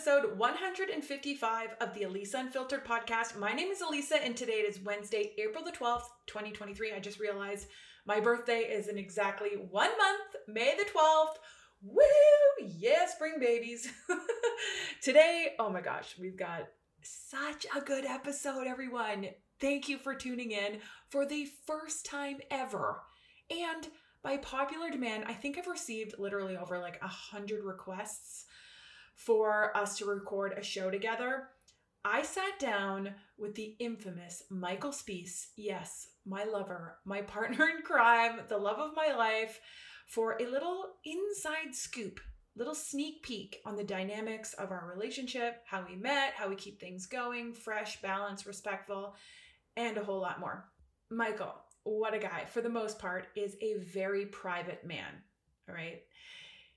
Episode 155 of the Elisa Unfiltered podcast. My name is Elisa, and today it is Wednesday, April the 12th, 2023. I just realized my birthday is in exactly one month, May the 12th. Woo! Yeah, spring babies. today, oh my gosh, we've got such a good episode, everyone. Thank you for tuning in for the first time ever. And by popular demand, I think I've received literally over like a hundred requests for us to record a show together. I sat down with the infamous Michael Spiess, yes, my lover, my partner in crime, the love of my life, for a little inside scoop, little sneak peek on the dynamics of our relationship, how we met, how we keep things going, fresh, balanced, respectful, and a whole lot more. Michael, what a guy, for the most part, is a very private man. All right.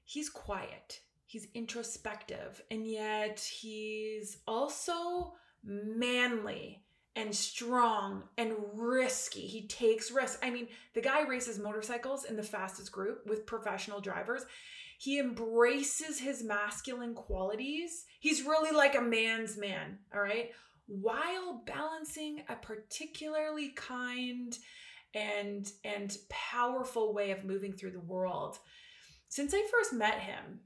He's quiet, he's introspective, and yet he's also manly and strong and risky. He takes risks. I mean, the guy races motorcycles in the fastest group with professional drivers. He embraces his masculine qualities. He's really like a man's man, all right? While balancing a particularly kind and and powerful way of moving through the world. Since I first met him,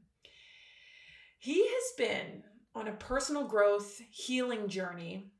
he has been on a personal growth healing journey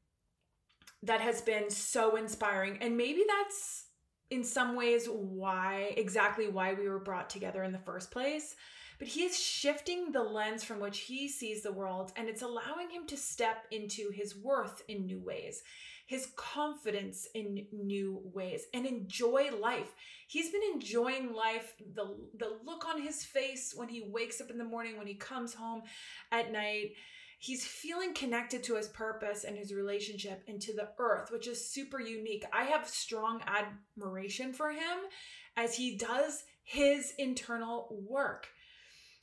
that has been so inspiring. And maybe that's in some ways why exactly why we were brought together in the first place. But he is shifting the lens from which he sees the world and it's allowing him to step into his worth in new ways his confidence in new ways and enjoy life. He's been enjoying life, the the look on his face when he wakes up in the morning, when he comes home at night. He's feeling connected to his purpose and his relationship and to the earth, which is super unique. I have strong admiration for him as he does his internal work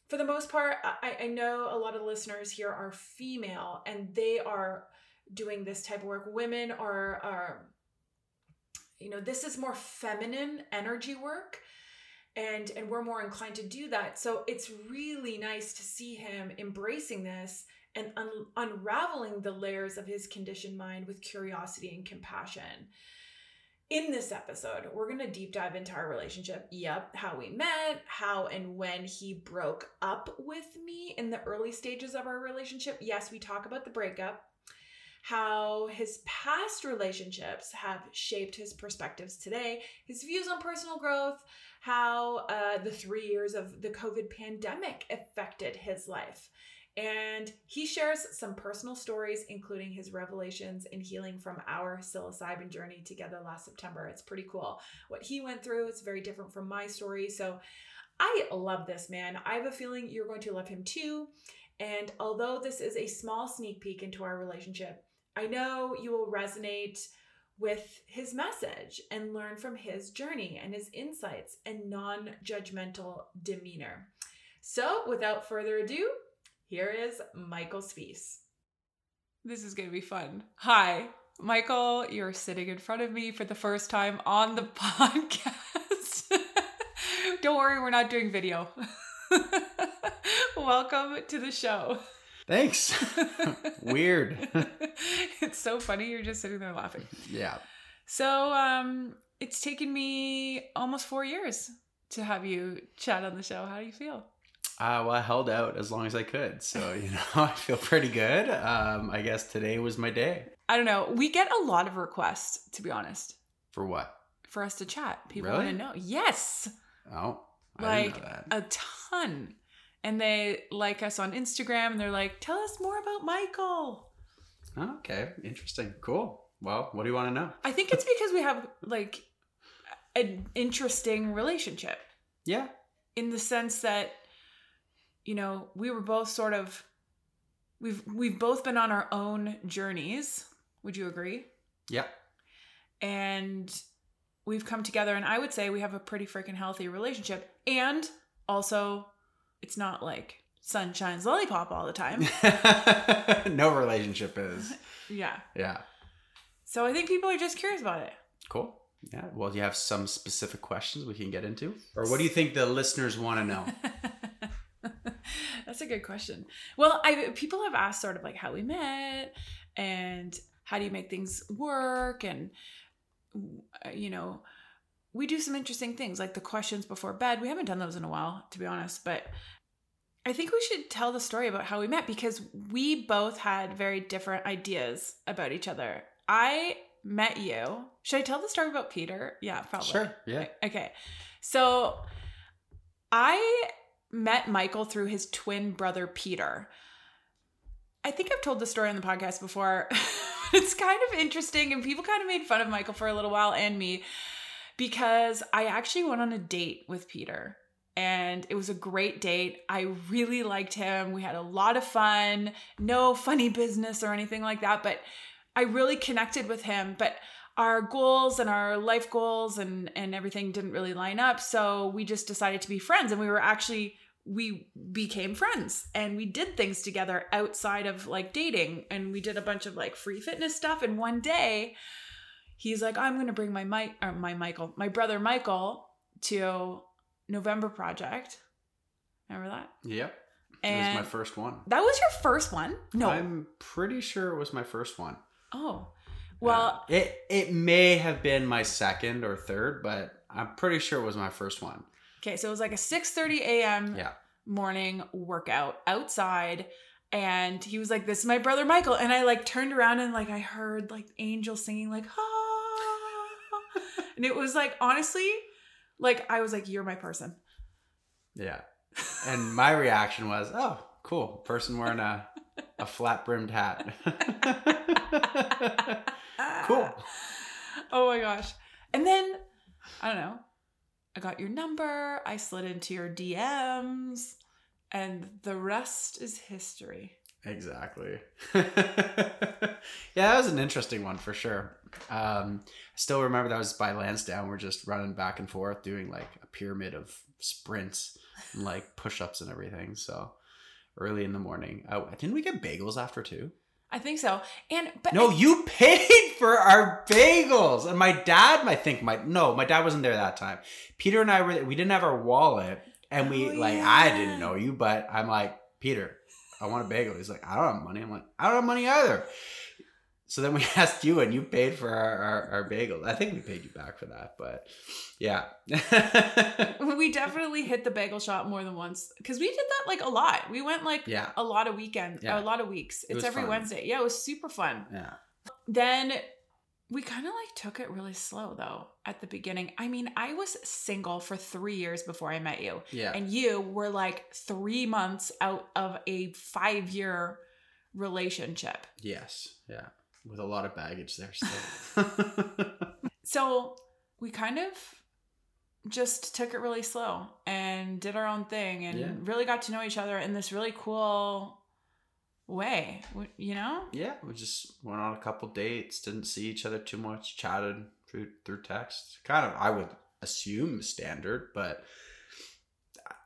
for the most part, I, I, know a lot of listeners here are female and they are doing this type of work. Women are are you know, this is more feminine energy work and and we're more inclined to do that. So it's really nice to see him embracing this and un- unraveling the layers of his conditioned mind with curiosity and compassion. In this episode, we're going to deep dive into our relationship. Yep, how we met, how and when he broke up with me in the early stages of our relationship. Yes, we talk about the breakup how his past relationships have shaped his perspectives today, his views on personal growth, how uh, the three years of the COVID pandemic affected his life. And he shares some personal stories, including his revelations and healing from our psilocybin journey together last September. It's pretty cool. What he went through is very different from my story. So I love this man. I have a feeling you're going to love him too. And although this is a small sneak peek into our relationship, I know you will resonate with his message and learn from his journey and his insights and non judgmental demeanor. So, without further ado, here is Michael Spiess. This is going to be fun. Hi, Michael, you're sitting in front of me for the first time on the podcast. Don't worry, we're not doing video. Welcome to the show. Thanks. Weird. it's so funny. You're just sitting there laughing. Yeah. So, um, it's taken me almost four years to have you chat on the show. How do you feel? Uh, well, I held out as long as I could. So, you know, I feel pretty good. Um, I guess today was my day. I don't know. We get a lot of requests, to be honest. For what? For us to chat. People really? want to know. Yes. Oh, I like a ton and they like us on Instagram and they're like, tell us more about Michael. okay, interesting. Cool. Well, what do you want to know? I think it's because we have like an interesting relationship Yeah. in the sense that you know we were both sort of we've we've both been on our own journeys would you agree Yeah. and we've come together and i would say we have a pretty freaking healthy relationship and also it's not like sunshine's lollipop all the time no relationship is. yeah Yeah. so i think people are just curious about it Cool. Yeah. Well, do you have some specific questions we can get into? Or what do you think the listeners want to know? That's a good question. Well, I people have asked sort of like how we met and how do you make things work and you know, we do some interesting things like the questions before bed. We haven't done those in a while, to be honest, but I think we should tell the story about how we met because we both had very different ideas about each other. I met you. Should I tell the story about Peter? Yeah, probably. Sure. Yeah. Okay. So I met Michael through his twin brother Peter. I think I've told the story on the podcast before. it's kind of interesting, and people kind of made fun of Michael for a little while and me because I actually went on a date with Peter. And it was a great date. I really liked him. We had a lot of fun. No funny business or anything like that, but I really connected with him. But our goals and our life goals and and everything didn't really line up so we just decided to be friends and we were actually we became friends and we did things together outside of like dating and we did a bunch of like free fitness stuff and one day he's like i'm going to bring my mike or my michael my brother michael to november project remember that Yep. It was my first one. that was your first one no I'm pretty sure it was my first one. oh well Yeah. it it may have been my second or third, but I'm pretty sure it was my first one. okay so it was like a 6 a.m Yeah. morning workout outside and he was like this is my brother michael and i like turned around and like i heard like angels singing like ah and it was like honestly like i was like you're my person Yeah. And my reaction was, "Oh, cool. Person wearing a a flat brimmed hat." cool. oh my gosh and then i don't know i got your number i slid into your dms and the rest is history Exactly. yeah, that was an interesting one for sure. Um, I still remember that was by Lansdowne. We're just running back and forth doing like a pyramid of sprints and like push ups and everything. So early in the morning. Uh, didn't we get bagels after too? i think so and but No, you paid for our bagels, and my dad, I think, might no, my dad wasn't there that time. Peter and I were. We didn't have our wallet, and we Oh, like I didn't know you, but I'm like Peter, I want a bagel. He's like, I don't have money. I'm like, I don't have money either. So then we asked you, and you paid for our our, our bagels. I think we paid you back for that, but yeah, we definitely hit the bagel shop more than once because we did that like a lot. We went like yeah, a lot of weekends, Yeah. a lot of weeks. It's was every fun. Wednesday. Yeah, it was super fun. yeah. Then we kind of like took it really slow though at the beginning. I mean, I was single for three years before I met you, Yeah. and you were like three months out of a five year relationship. yes. Yeah. With a lot of baggage there still. So we kind of just took it really slow and did our own thing and Yeah. really got to know each other in this really cool way, you know? yeah, we just went on a couple dates, didn't see each other too much, chatted through through text. Kind of, I would assume standard, but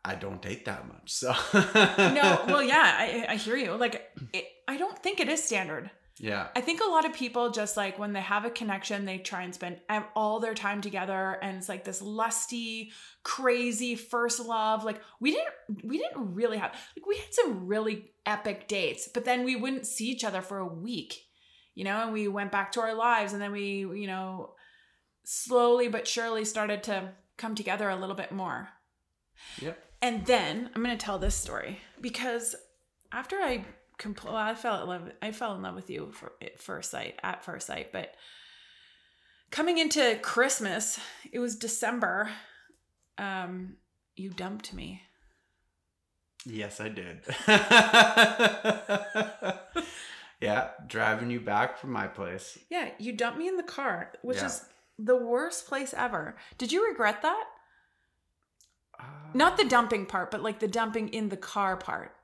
I don't date that much, so No, well, yeah, I, I hear you. Like, it, I don't think it is standard. Yeah, I think a lot of people just like when they have a connection, they try and spend all their time together, and it's like this lusty, crazy first love. Like we didn't, we didn't really have like we had some really epic dates, but then we wouldn't see each other for a week, you know, and we went back to our lives, and then we, you know, slowly but surely started to come together a little bit more. Yep. And then I'm going to tell this story because after I compl- well, I fell in love I fell in love with you for at first sight at first sight, but coming into Christmas, it was December. Um, you dumped me. yes, I did. yeah, driving you back from my place. Yeah, you dumped me in the car, which Yeah. is the worst place ever. Did you regret that? Uh, Not the dumping part, but like the dumping in the car part,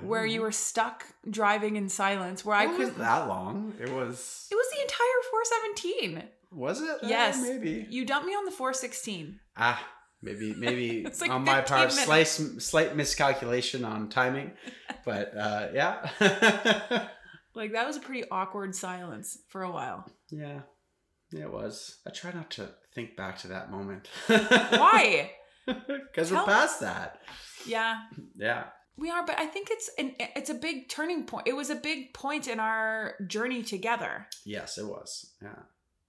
where you were stuck driving in silence. Where I could. wasn't that long. It was. It was the entire 417. Was it? Uh, Yes. maybe. You dumped me on the 416. Ah, maybe, maybe It's like on my part, minutes. slight, slight miscalculation on timing, but uh, yeah, Like that was a pretty awkward silence for a while. yeah, yeah, it was. I try not to think back to that moment. Why? Because we're past that. yeah, Yeah. We are, but I think it's an it's a big turning point. It was a big point in our journey together Yes, it was. Yeah.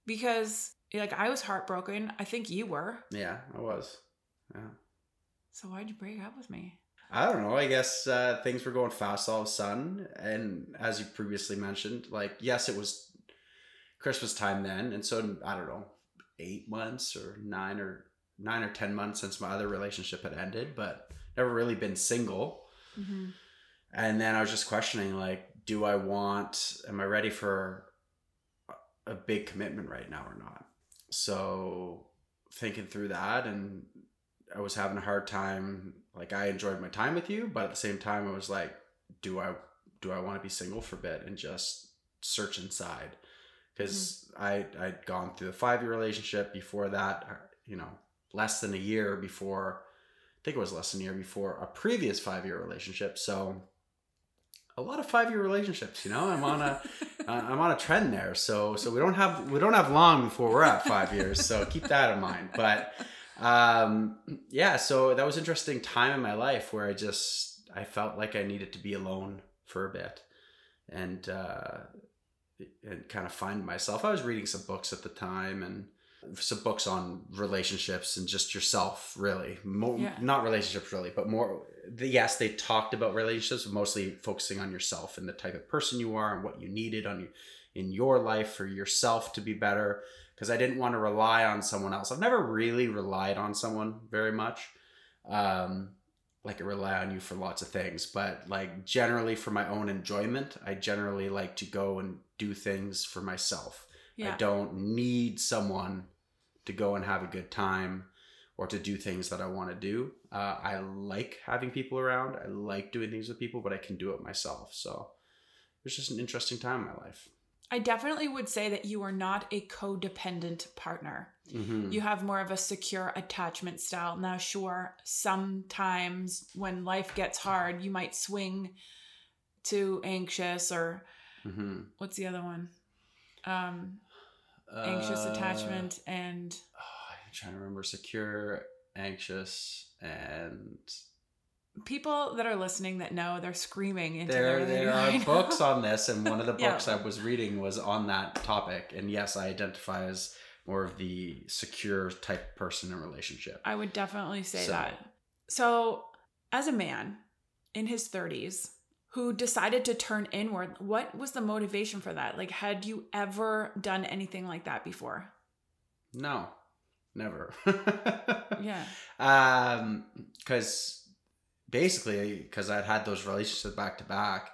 because like I was heartbroken. I think you were. Yeah, I was. Yeah. So why'd you break up with me? I don't know. I guess uh, things were going fast all of a sudden, and as you previously mentioned, like yes, it was Christmas time then, and so I don't know, eight months or nine or nine or ten months since my other relationship had ended, but never really been single. Mm-hmm. And then I was just questioning, like, do I want? Am I ready for a- big commitment right now or not? So thinking through that, and I was having a hard time. Like, I enjoyed my time with you, but at the same time, I was like, do I do I want to be single for a bit and just search inside? Because I I'd gone through a five year relationship before that. You know, less than a year before. I think it was less than a year before a previous five year relationship. So a lot of five year relationships. You know, I'm on a uh, I'm on a trend there. So so we don't have we don't have long before we're at five years. So keep that in mind. But um, yeah, so that was interesting time in my life where I just I felt like I needed to be alone for a bit and uh, and kind of find myself. I was reading some books at the time and some books on relationships and just yourself really. Mo- Yeah. not relationships really but more the, yes they talked about relationships mostly focusing on yourself and the type of person you are and what you needed on in your life for yourself to be better. Because i didn't want to rely on someone else. I've never really relied on someone very much. Um like I rely on you for lots of things but like generally for my own enjoyment i generally like to go and do things for myself. Yeah. I don't need someone to go and have a good time or to do things that I want to do. Uh, I like having people around. I like doing things with people, but I can do it myself. So it was just an interesting time in my life. I definitely would say that you are not a codependent partner. Mm-hmm. You have more of a secure attachment style. Now, sure, sometimes when life gets hard, you might swing to anxious or mm-hmm. what's the other one? Um, anxious uh, attachment and Oh, I'm trying to remember secure, anxious, and people that are listening that know they're screaming into there their there right are now. books on this, and one of the Yeah. books I was reading was on that topic. And yes, I identify as more of the secure type person in a relationship. I would definitely say So- that. So, as a man in his 30s who decided to turn inward, what was the motivation for that? Like, had you ever done anything like that before? No, never. Yeah. Um, because basically, because I'd had those relationships back to back.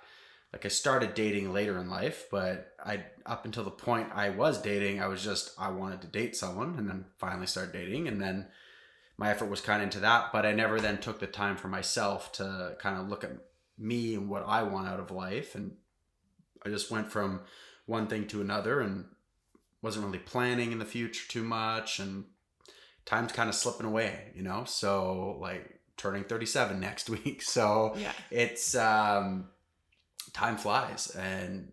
Like I started dating later in life, but I up until the point I was dating, I was just I wanted to date someone, and then finally started dating, and then my effort was kind of into that. But I never then took the time for myself to kind of look at me and what I want out of life, and I just went from one thing to another, and wasn't really planning in the future too much, and time's kind of slipping away, you know. So like turning thirty seven next week, so Yeah. it's um time flies. And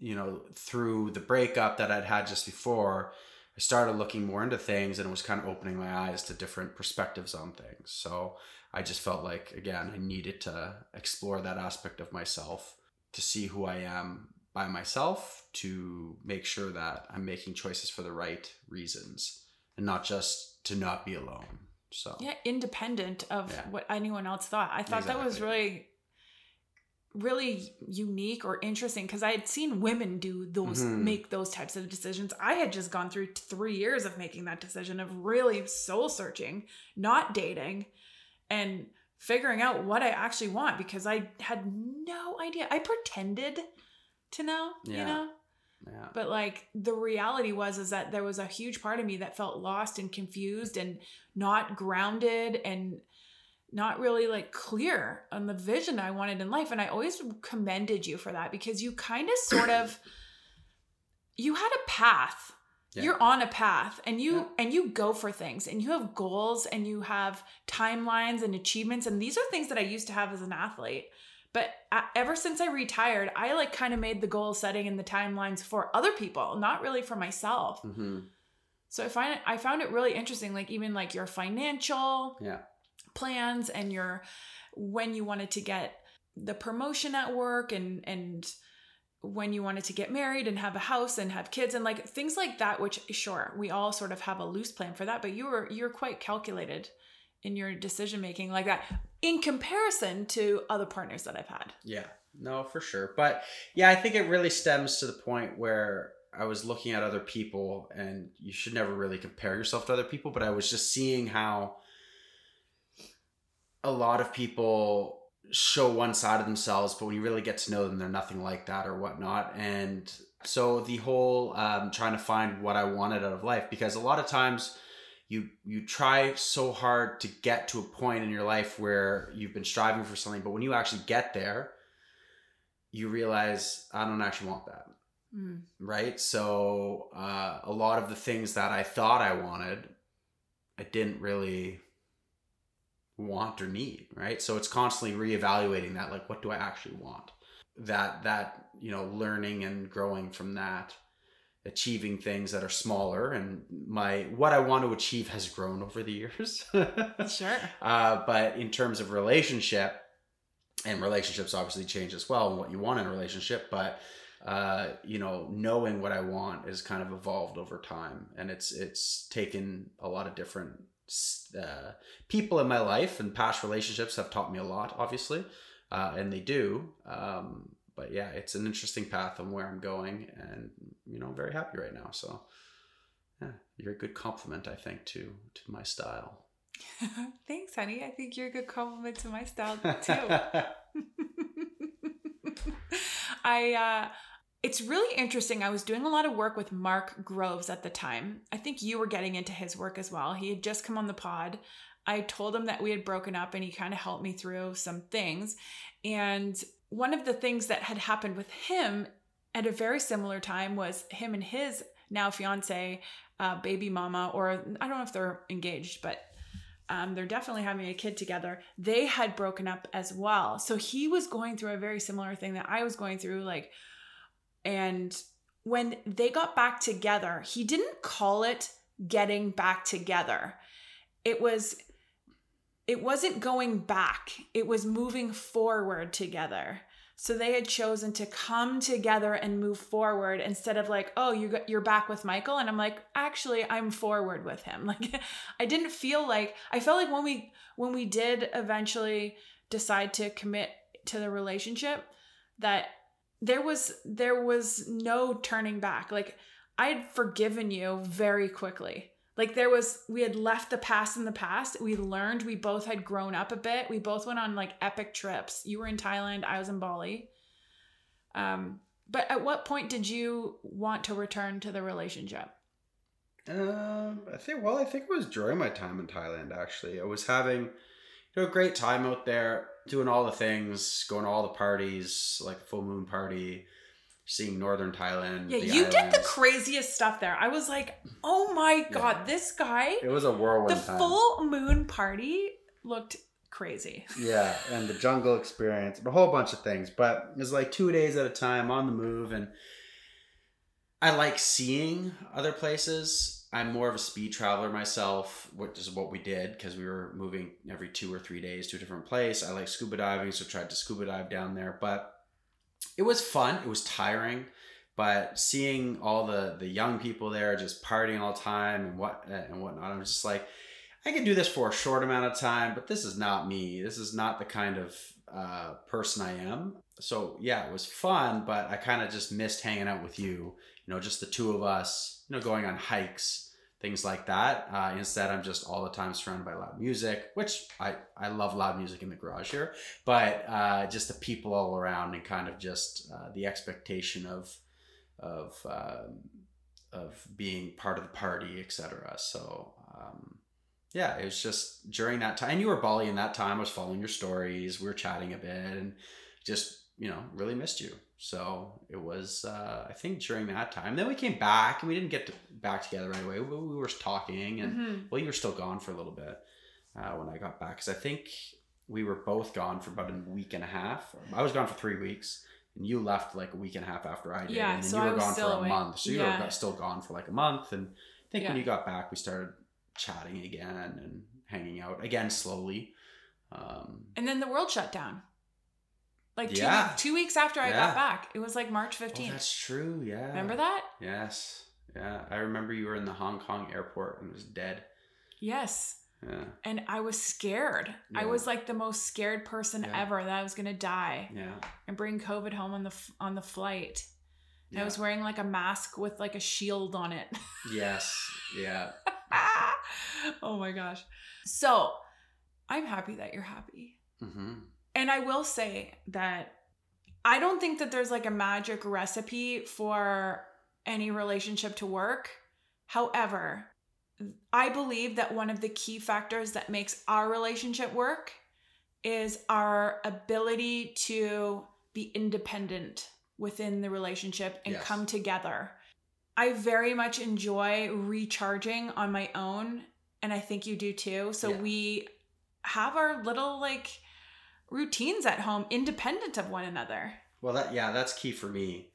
you know through the breakup that i'd had just before i started looking more into things and it was kind of opening my eyes to different perspectives on things. So i just felt like again i needed to explore that aspect of myself to see who i am by myself to make sure that i'm making choices for the right reasons and not just to not be alone so Yeah, independent of Yeah. what anyone else thought. I thought that was really really unique or interesting because I had seen women do those Mhm. make those types of decisions. I had just gone through 3 years of making that decision of really soul searching, not dating and figuring out what I actually want because I had no idea. I pretended to know, you know? Yeah. But like the reality was is that there was a huge part of me that felt lost and confused and not grounded and not really like clear on the vision I wanted in life. And I always commended you for that because you kind of sort of you had a path. Yeah. You're on a path and you Yeah. and you go for things and you have goals and you have timelines and achievements and these are things that I used to have as an athlete. But ever since I retired, I like kind of made the goal setting and the timelines for other people, not really for myself. hmm So I find it, I found it really interesting, like even like your financial Yeah. plans and your when you wanted to get the promotion at work and and when you wanted to get married and have a house and have kids and like things like that which sure we all sort of have a loose plan for that but you were you're quite calculated in your decision making like that in comparison to other partners that I've had. Yeah, no, for sure. But yeah, I think it really stems to the point where I was looking at other people, and you should never really compare yourself to other people, but I was just seeing how a lot of people show one side of themselves, but when you really get to know them, they're nothing like that or whatnot. And so the whole um, trying to find what I wanted out of life, because a lot of times you you try so hard to get to a point in your life where you've been striving for something but when you actually get there you realize i don't actually want that Mm. right so uh, a lot of the things that i thought i wanted i didn't really want or need right? So it's constantly reevaluating that like what do i actually want? That that you know learning and growing from that achieving things that are smaller and my what i want to achieve has grown over the years. Sure. uh, but in terms of relationship and relationships obviously change as well and what you want in a relationship but uh, you know knowing what i want has kind of evolved over time and it's it's taken a lot of different uh, people in my life and past relationships have taught me a lot obviously uh, and they do um, but yeah it's an interesting path on where i'm going and you know i'm very happy right now so yeah you're a good compliment i think to to my style Thanks, honey. I think you're a good compliment to my style too. I uh it's really interesting. I was doing a lot of work with Mark Groves at the time. I think you were getting into his work as well. He had just come on the pod. I told him that we had broken up and he kind of helped me through some things. And one of the things that had happened with him at a very similar time was him and his now fiance, uh, baby mama, or I don't know if they're engaged, but um, they're definitely having a kid together. They had broken up as well. So he was going through a very similar thing that I was going through. Like, and when they got back together, he didn't call it getting back together. It was, it wasn't going back, it was moving forward together. So they had chosen to come together and move forward instead of like, oh, you you're back with Michael, and I'm like, actually, I'm forward with him. Like, I didn't feel like I felt like when we when we did eventually decide to commit to the relationship, that there was there was no turning back. Like I had forgiven you very quickly. Like there was we had left the past in the past. We learned we both had grown up a bit. We both went on like epic trips. You were in Thailand, I was in Bali. Um but at what point did you want to return to the relationship? Um, I think. Well, I think it was during my time in Thailand. Actually, I was having you know a great time out there, doing all the things, going to all the parties, like full moon party, seeing northern Thailand. Yeah, you did the craziest stuff there. I was like, "Oh my god, Yeah. this guy!" It was a whirlwind The time. full moon party looked crazy. yeah, and the jungle experience, a whole bunch of things. But it was like two days at a time on the move, and I like seeing other places. I'm more of a speed traveler myself, which is what we did because we were moving every two or three days to a different place. I like scuba diving, so tried to scuba dive down there, but it was fun. It was tiring, but seeing all the the young people there just partying all the time and what and whatnot, I'm just like, I can do this for a short amount of time, but this is not me. This is not the kind of uh, person I am. So yeah, it was fun, but I kind of just missed hanging out with you. You know, just the two of us. You know, going on hikes, things like that. Uh, instead, I'm just all the time surrounded by loud music, which I I love loud music in the garage here, but uh, just the people all around and kind of just uh, the expectation of of um, of being part of the party, etc. So um, yeah, it was just during that time. And you were Bali in that time. I was following your stories. We were chatting a bit, and just you know really missed you. So it was uh, I think during that time. Then we came back, and we didn't get to, back together right away. We, we were talking, and Mhm. well, you were still gone for a little bit uh, when I got back because I think we were both gone for about a week and a half. I was gone for three weeks, and you left like a week and a half after I did. Yeah, and then so you I were was gone still for a away. month. So you Yeah. were still gone for like a month, and I think when you got back, we started chatting again and hanging out again slowly. Um, And then the world shut down. Like two, Yeah. two weeks after I Yeah. got back. It was like March oh, 15th. that's true. Yeah. Remember that? Yes. Yeah. I remember you were in the Hong Kong airport and it was dead. Yes. Yeah. And I was scared. I was like the most scared person Yeah. ever that I was going to die Yeah. and bring COVID home on the on the flight. And yeah. I was wearing like a mask with like a shield on it. Yes. Yeah. oh my gosh. So, I'm happy that you're happy. Mm-hmm. And I will say that I don't think that there's like a magic recipe for any relationship to work. However, I believe that one of the key factors that makes our relationship work is our ability to be independent within the relationship and Yes. come together. I very much enjoy recharging on my own, and I think you do too. So Yeah. we have our little like routines at home independent of one another. Well, that yeah, that's key for me,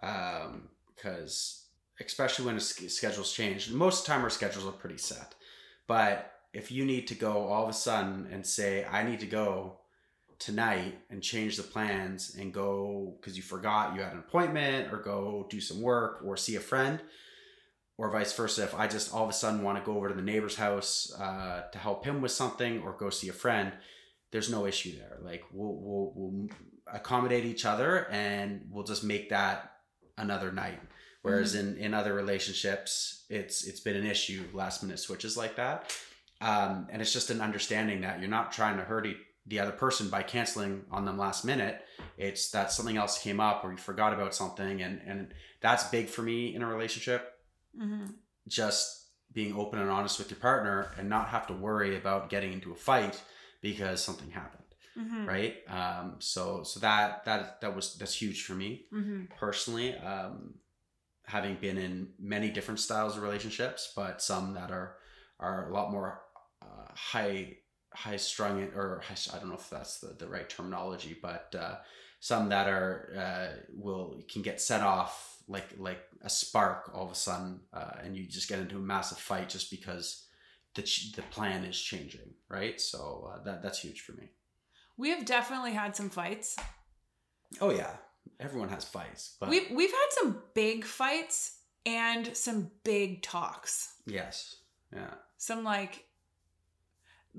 because especially when a sch- schedule's changed. Most of the time, our schedules are pretty set, but if you need to go all of a sudden and say, "I need to go tonight," and change the plans and go because you forgot you had an appointment, or go do some work, or see a friend. Or vice versa. If I just all of a sudden want to go over to the neighbor's house uh, to help him with something, or go see a friend, there's no issue there. Like we'll we'll, we'll accommodate each other and we'll just make that another night. Whereas in in other relationships it's it's been an issue last minute switches like that. Um, and it's just an understanding that you're not trying to hurt e- the other person by canceling on them last minute. It's that something else came up or you forgot about something and and that's big for me in a relationship. Mm-hmm. just being open and honest with your partner and not have to worry about getting into a fight because something happened Mm-hmm. right um so so that that that was that's huge for me Mm-hmm. personally um having been in many different styles of relationships but some that are are a lot more uh, high high strung or high, i don't know if that's the, the right terminology but uh some that are uh will can get set off like like a spark all of a sudden uh, and you just get into a massive fight just because the the plan is changing right so uh, that that's huge for me We have definitely had some fights. Oh yeah, everyone has fights, but We've we've had some big fights and some big talks. yes, yeah. Some like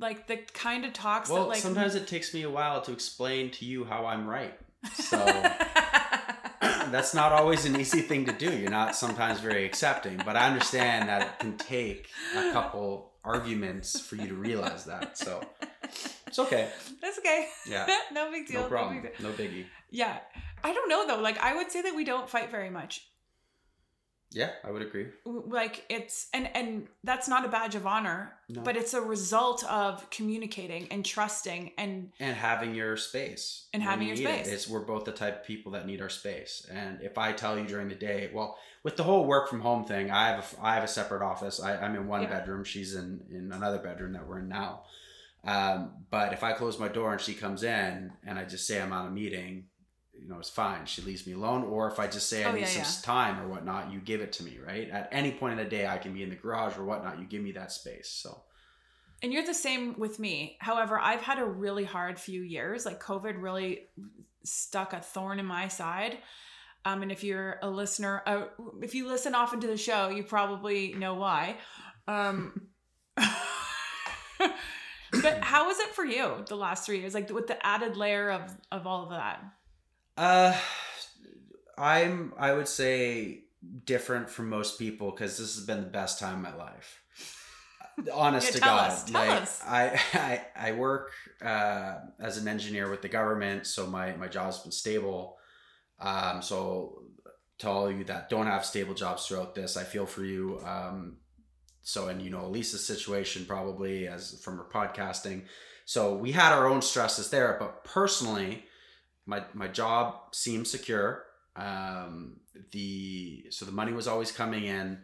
like the kind of talks Well, that like sometimes it takes me a while to explain to you how I'm right. So that's not always an easy thing to do. You're not sometimes very accepting, but I understand that it can take a couple arguments for you to realize that. So it's okay. That's okay. Yeah, no big deal. no problem, big deal. no biggie. Yeah. I don't know though. Like I would say that we don't fight very much. Yeah, I would agree. Like it's and and that's not a badge of honor, No. but it's a result of communicating and trusting and and having your space And having you your need it. space. It's we're both the type of people that need our space. And if I tell you during the day, well, with the whole work from home thing, I have a, I have a separate office. I, I'm in one Yeah. bedroom. She's in in another bedroom that we're in now. Um, but if I close my door and she comes in and I just say I'm on a meeting, you know, it's fine. She leaves me alone. Or if I just say I Oh, need yeah, some yeah. time or whatnot, you give it to me, right? At any point in the day, I can be in the garage or whatnot. You give me that space. So And you're the same with me. However, I've had a really hard few years. Like COVID really stuck a thorn in my side. Um, and if you're a listener, uh, if you listen often to the show, you probably know why. Um, but how was it for you the last three years? Like with the added layer of of all of that. Uh, I'm. I would say different from most people because this has been the best time of my life. Honest Yeah, to God, us, tell like us. I, I, I work uh, as an engineer with the government, so my my job's been stable. Um, so to all of you that don't have stable jobs throughout this, I feel for you. Um, so, and you know, Elisa's situation probably as from her podcasting. So we had our own stresses there, but personally, my my job seemed secure. Um, the so the money was always coming in.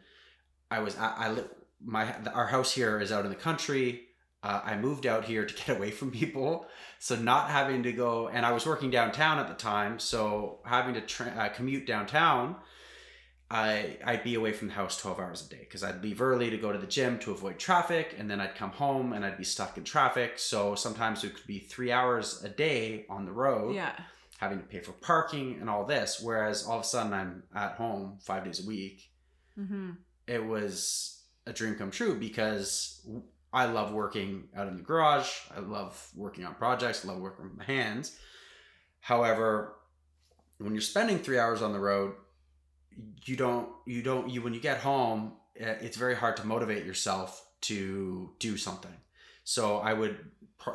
I was I, I my our house here is out in the country. Uh, I moved out here to get away from people, so not having to go. And I was working downtown at the time, so having to tra- uh, commute downtown, I I'd be away from the house twelve hours a day because I'd leave early to go to the gym to avoid traffic, and then I'd come home and I'd be stuck in traffic. So sometimes it could be three hours a day on the road Yeah. Having to pay for parking and all this. Whereas all of a sudden I'm at home five days a week. Mm-hmm. It was a dream come true because I love working out in the garage. I love working on projects. I love working with my hands. However, when you're spending three hours on the road, you don't, you don't, you, when you get home, eh, it's very hard to motivate yourself to do something. So I would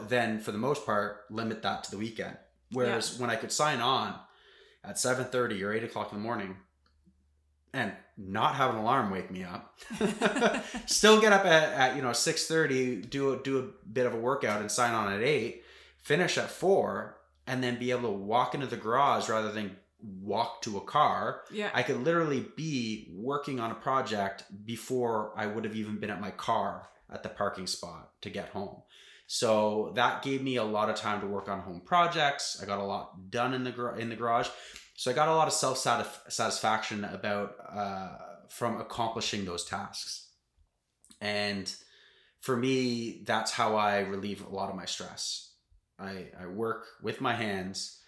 then, for the most part, limit that to the weekend. Whereas when I could sign on at seven thirty or eight o'clock in the morning, and not have an alarm wake me up, still get up at, at you know six thirty, do a, do a bit of a workout and sign on at eight, finish at four, and then be able to walk into the garage rather than walk to a car. Yeah. I could literally be working on a project before I would have even been at my car at the parking spot to get home. So that gave me a lot of time to work on home projects. I got a lot done in the gar- in the garage. So I got a lot of self satisfaction about uh, from accomplishing those tasks. And for me, that's how I relieve a lot of my stress. I, I work with my hands.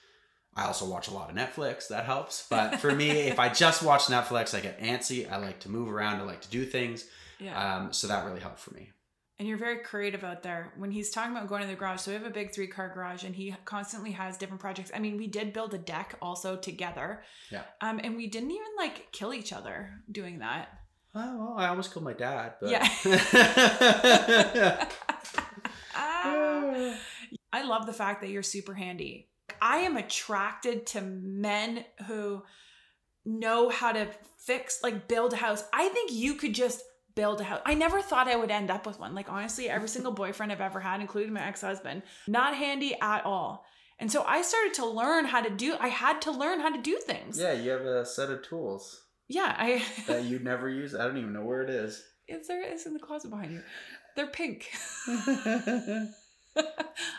I also watch a lot of Netflix. That helps. But for me, if I just watch Netflix, I get antsy. I like to move around. I like to do things. Yeah. Um, so that really helped for me. And you're very creative out there. When he's talking about going to the garage, so we have a big three car garage and he constantly has different projects. I mean, we did build a deck also together. Yeah. Um, and we didn't even like kill each other doing that. Oh, well, I almost killed my dad. But... Yeah. Ah. I love the fact that you're super handy. I am attracted to men who know how to fix, like build a house. I think you could just build a house. I never thought I would end up with one. Like, honestly, every single boyfriend I've ever had, including my ex husband, not handy at all. And so I started to learn how to do, I had to learn how to do things. yeah, you have a set of tools Yeah. I, that you never use. I don't even know where it is. it's there, it's in the closet behind you. They're pink. I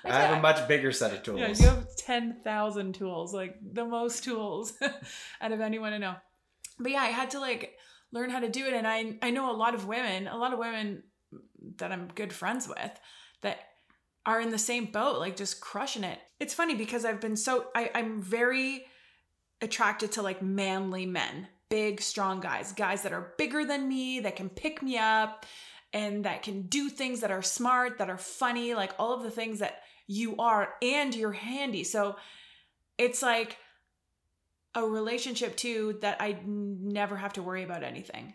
I have a much bigger set of tools. Yeah, you have 10,000 tools, like the most tools out of anyone I know. But yeah, I had to like learn how to do it. And I, I know a lot of women, a lot of women that I'm good friends with that are in the same boat, like just crushing it. It's funny because I've been so, I, I'm very attracted to like manly men, big, strong guys, guys that are bigger than me, that can pick me up and that can do things that are smart, that are funny, like all of the things that you are, and you're handy. So it's like a relationship too that I never have to worry about anything.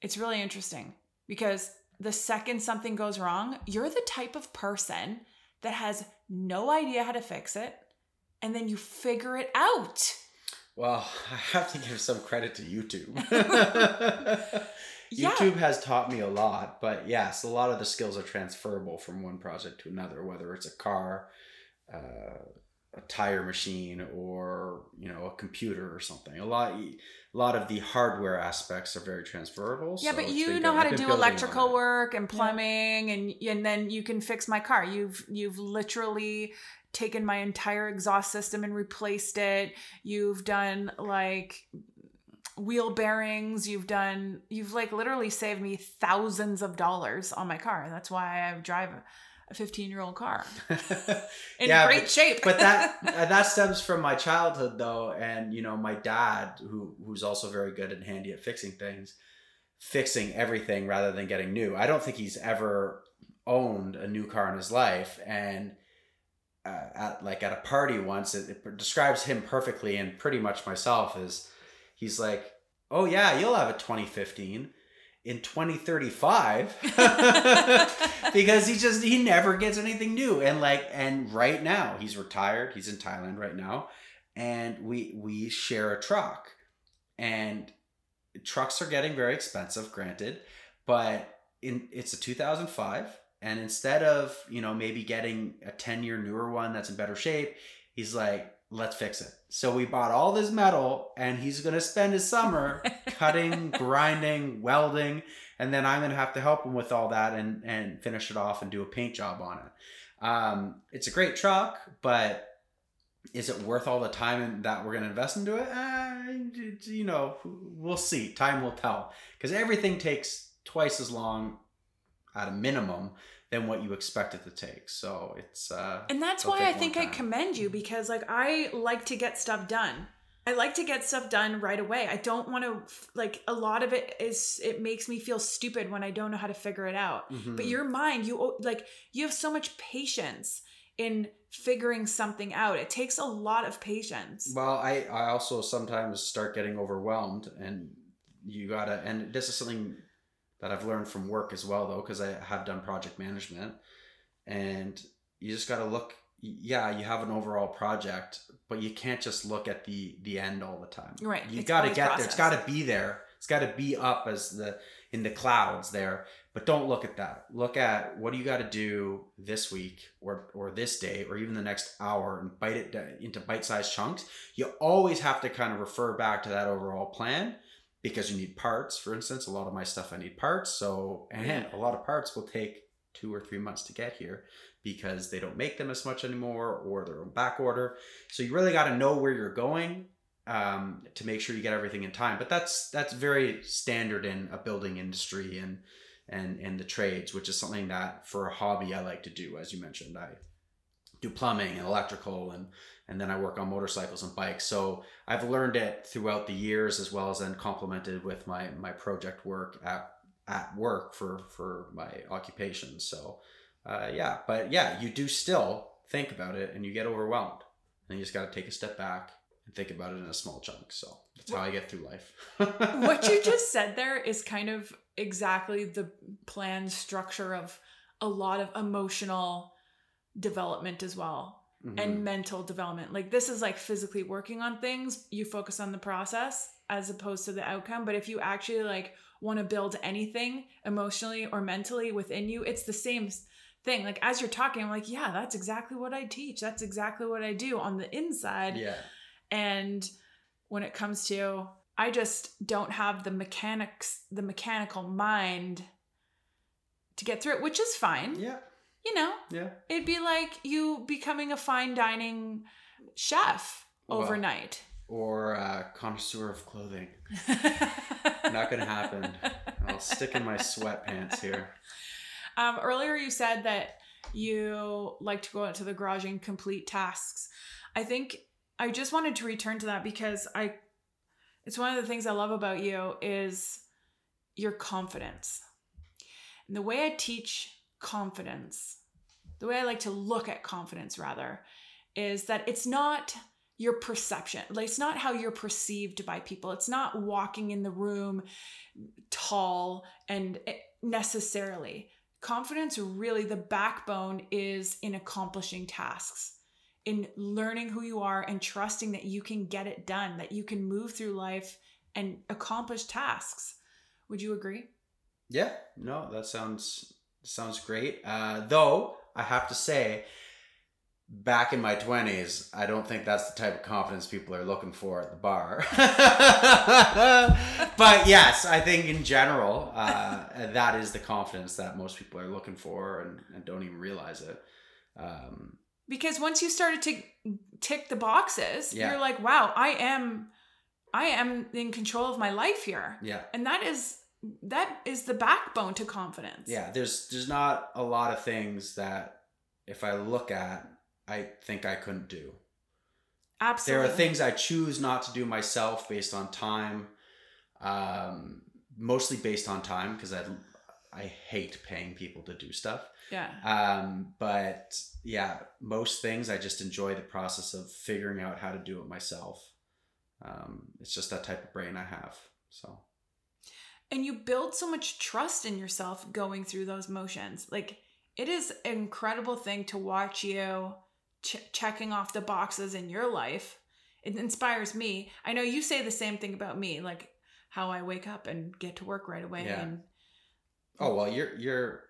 It's really interesting because the second something goes wrong, you're the type of person that has no idea how to fix it and then you figure it out. Well, I have to give some credit to YouTube. Yeah. YouTube has taught me a lot, but yes, a lot of the skills are transferable from one project to another, whether it's a car, uh, a tire machine, or you know a computer or something. A lot, a lot of the hardware aspects are very transferable. Yeah, so but you know good. how I've to do electrical work and plumbing and and then you can fix my car. You've you've literally taken my entire exhaust system and replaced it. You've done like wheel bearings, you've done you've like literally saved me thousands of dollars on my car. That's why I drive a 15-year-old car. In Yeah, great but- shape. but that uh, that stems from my childhood though and you know my dad who who's also very good and handy at fixing things fixing everything rather than getting new. I don't think he's ever owned a new car in his life and uh, at like at a party once it, it describes him perfectly and pretty much myself is he's like oh yeah you'll have a 2015 in 2035 because he just he never gets anything new. And like and right now he's retired. He's in thailand right now. And we we share a truck. And trucks are getting very expensive, granted, but in it's a 2005 and instead of, you know, maybe getting a 10 year newer one that's in better shape, he's like, let's fix it. So we bought all this metal and he's going to spend his summer cutting, grinding, welding, and then I'm going to have to help him with all that and, and finish it off and do a paint job on it. Um, it's a great truck, but is it worth all the time that we're going to invest into it? Uh, you know, we'll see. Time will tell. Because everything takes twice as long at a minimum than what you expect it to take. So it's uh And that's why I think I commend you because like I like to get stuff done. I like to get stuff done right away. I don't want to like a lot of it is it makes me feel stupid when I don't know how to figure it out. Mm-hmm. But your mind, you like you have so much patience in figuring something out. It takes a lot of patience. Well, I I also sometimes start getting overwhelmed and you got to and this is something that I've learned from work as well, though, because I have done project management. And you just got to look. Yeah, you have an overall project, but you can't just look at the the end all the time. Right. You got to get process. there. It's got to be there. It's got to be up as the in the clouds there. But don't look at that. Look at what do you got to do this week or or this day or even the next hour and bite it uh, into bite-sized chunks. You always have to kind of refer back to that overall plan because you need parts. For instance, a lot of my stuff I need parts. So, and a lot of parts will take two or three months to get here because they don't make them as much anymore or they're on back order. So you really got to know where you're going um, to make sure you get everything in time. But that's that's very standard in a building industry and and and the trades, which is something that for a hobby I like to do. As you mentioned, I do plumbing and electrical and and then I work on motorcycles and bikes. So I've learned it throughout the years as well as then complemented with my my project work at at work for for my occupation. So uh, yeah, but yeah, you do still think about it and you get overwhelmed, and you just got to take a step back and think about it in a small chunk. So that's how I get through life. what you just said there is kind of exactly the plan structure of a lot of emotional development as well mm-hmm. and mental development. Like this is like physically working on things. You focus on the process as opposed to the outcome. But if you actually like want to build anything emotionally or mentally within you, it's the same thing. Like as you're talking, I'm like, yeah, that's exactly what I teach. That's exactly what I do on the inside. Yeah. And when it comes to I just don't have the mechanics, the mechanical mind to get through it, which is fine. Yeah you know, yeah, it'd be like you becoming a fine dining chef well, overnight or a connoisseur of clothing. Not gonna happen. I'll stick in my sweatpants here. Um, earlier, you said that you like to go out to the garage and complete tasks. I think I just wanted to return to that because I, it's one of the things I love about you is your confidence. And the way I teach confidence, the way I like to look at confidence rather, is that it's not your perception. Like it's not how you're perceived by people. It's not walking in the room tall and eh, necessarily. Confidence really the backbone is in accomplishing tasks, in learning who you are and trusting that you can get it done, that you can move through life and accomplish tasks. Would you agree? Yeah, no, that sounds sounds great. Uh, though I have to say, back in my twenties, I don't think that's the type of confidence people are looking for at the bar. but yes, I think in general, uh, that is the confidence that most people are looking for and, and don't even realize it. Um, because once you started to tick the boxes, yeah. you're like, wow, I am, I am in control of my life here. Yeah, and that is that is the backbone to confidence. Yeah, there's there's not a lot of things that if I look at, I think I couldn't do. Absolutely. There are things I choose not to do myself based on time, um, mostly based on time because I I hate paying people to do stuff. Yeah. Um, but yeah, most things I just enjoy the process of figuring out how to do it myself. Um, it's just that type of brain I have. So and you build so much trust in yourself going through those motions like it is an incredible thing to watch you ch- checking off the boxes in your life it inspires me. I know you say the same thing about me, like how I wake up and get to work right away. Yeah. And Oh well, you're you're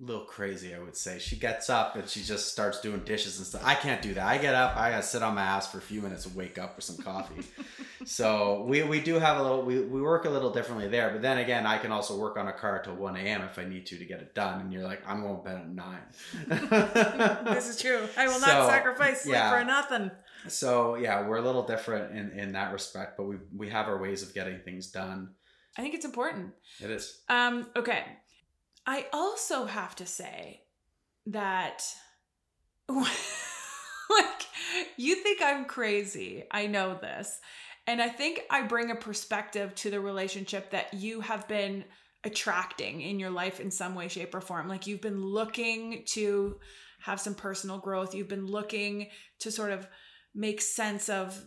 little crazy, I would say. She gets up and she just starts doing dishes and stuff. I can't do that. I get up, I gotta sit on my ass for a few minutes and wake up for some coffee. so we we do have a little we, we work a little differently there. But then again, I can also work on a car till one AM if I need to to get it done. And you're like, I'm going to bed at nine. this is true. I will So, not sacrifice sleep yeah. for nothing. so yeah, we're a little different in, in that respect, but we we have our ways of getting things done. I think it's important. It is. Um, okay. I also have to say that like you think I'm crazy. I know this. And I think I bring a perspective to the relationship that you have been attracting in your life in some way shape or form. Like you've been looking to have some personal growth. You've been looking to sort of make sense of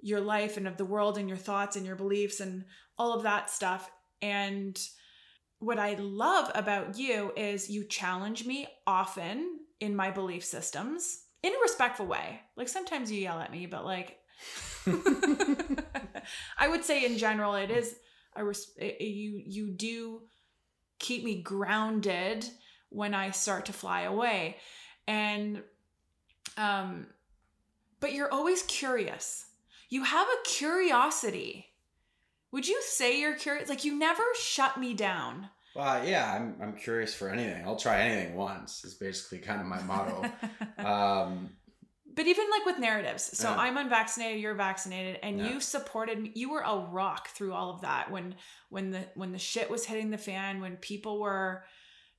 your life and of the world and your thoughts and your beliefs and all of that stuff. And what I love about you is you challenge me often in my belief systems in a respectful way. Like sometimes you yell at me, but like I would say in general it is a res- you you do keep me grounded when I start to fly away. And um but you're always curious. You have a curiosity. Would you say you're curious? Like you never shut me down. Well, yeah, I'm I'm curious for anything. I'll try anything once. Is basically kind of my motto. um, but even like with narratives. So. I'm unvaccinated, you're vaccinated, and Yeah. you supported me. You were a rock through all of that when when the when the shit was hitting the fan, when people were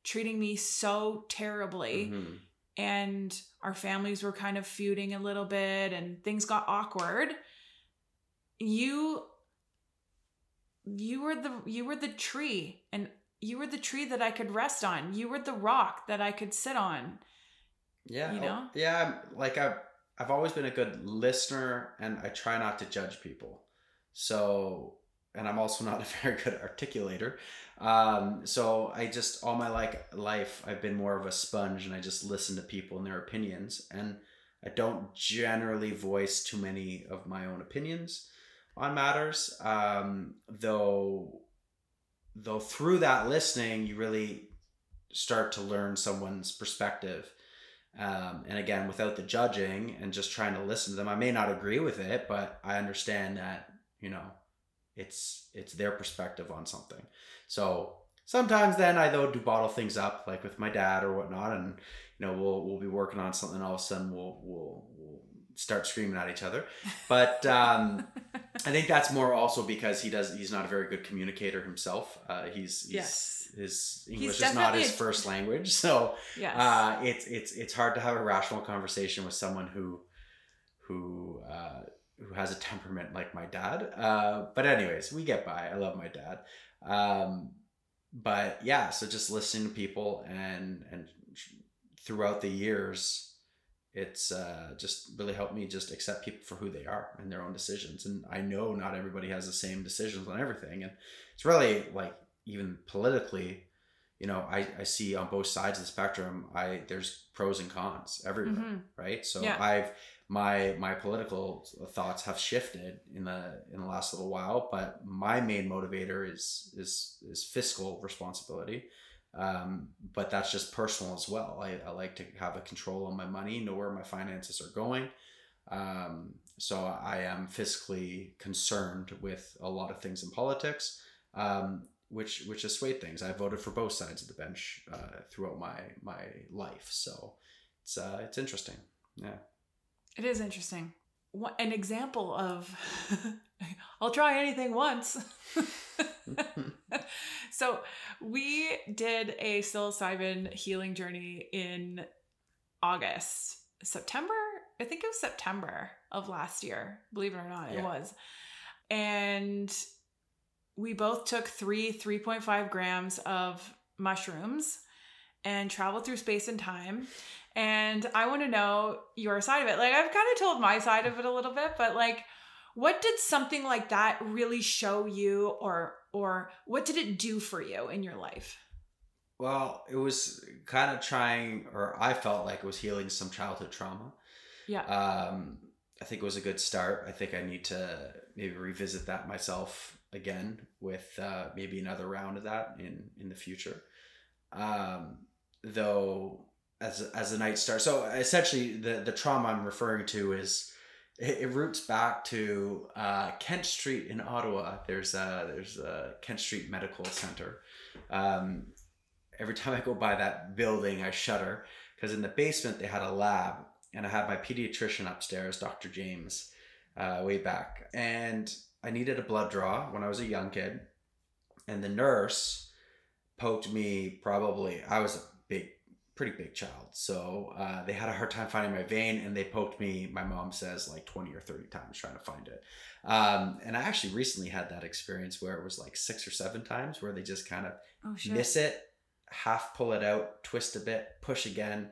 treating me so terribly mhm. and our families were kind of feuding a little bit and things got awkward. You you were the you were the tree and you were the tree that I could rest on. You were the rock that I could sit on. Yeah, You oh, know? yeah. Like I've I've always been a good listener, and I try not to judge people. So, and I'm also not a very good articulator. Um, so I just all my like life I've been more of a sponge, and I just listen to people and their opinions, and I don't generally voice too many of my own opinions on matters. Um, though, though through that listening, you really start to learn someone's perspective um, and again without the judging and just trying to listen to them i may not agree with it but i understand that you know it's it's their perspective on something so sometimes then i though do bottle things up like with my dad or whatnot and you know we'll we'll be working on something all of a sudden we'll we'll, we'll start screaming at each other but um I think that's more also because he does. He's not a very good communicator himself. Uh, he's, he's Yes. his He's English is not his first language, so yes. uh, it's it's it's hard to have a rational conversation with someone who who uh, who has a temperament like my dad. Uh, but anyways, we get by. I love my dad. Um, but yeah, so just listening to people and and throughout the years, it's uh, just really helped me just accept people for who they are and their own decisions. And I know not everybody has the same decisions on everything, and it's really like even politically you know I, I see on both sides of the spectrum i there's pros and cons everywhere Mhm. right so Yeah. i've my my political thoughts have shifted in the in the last little while but my main motivator is is is fiscal responsibility um, but that's just personal as well I, I like to have a control on my money know where my finances are going um, so i am fiscally concerned with a lot of things in politics um, which which has swayed things. I voted for both sides of the bench uh, throughout my my life, so it's uh, it's interesting. Yeah. It is interesting. One- An example of I'll try anything once. so we did a psilocybin healing journey in August, September. I think it was September of last year. Believe it or not, it was. And we both took three 3.5 grams of mushrooms and traveled through space and time and I want to know your side of it. Like I've kind of told my side of it a little bit, but like what did something like that really show you or or what did it do for you in your life? Well, it was kind of trying, or I felt like it was healing some childhood trauma. Yeah. Um, I think it was a good start. I think I need to maybe revisit that myself again with uh, maybe another round of that in in the future. Um, though as as the night starts, so essentially the the trauma I'm referring to is it, it roots back to uh, Kent Street in Ottawa. There's a there's a Kent Street Medical Center. Um, every time I go by that building, I shudder because in the basement they had a lab, and I had my pediatrician upstairs, Dr. James, uh, way back, and I needed a blood draw when I was a young kid, and the nurse poked me. Probably I was a big, pretty big child, so uh, they had a hard time finding my vein, and they poked me. My mom says like twenty or thirty times trying to find it. Um, and I actually recently had that experience where it was like six or seven times where they just kind of Oh miss it, half pull it out, twist a bit, push again,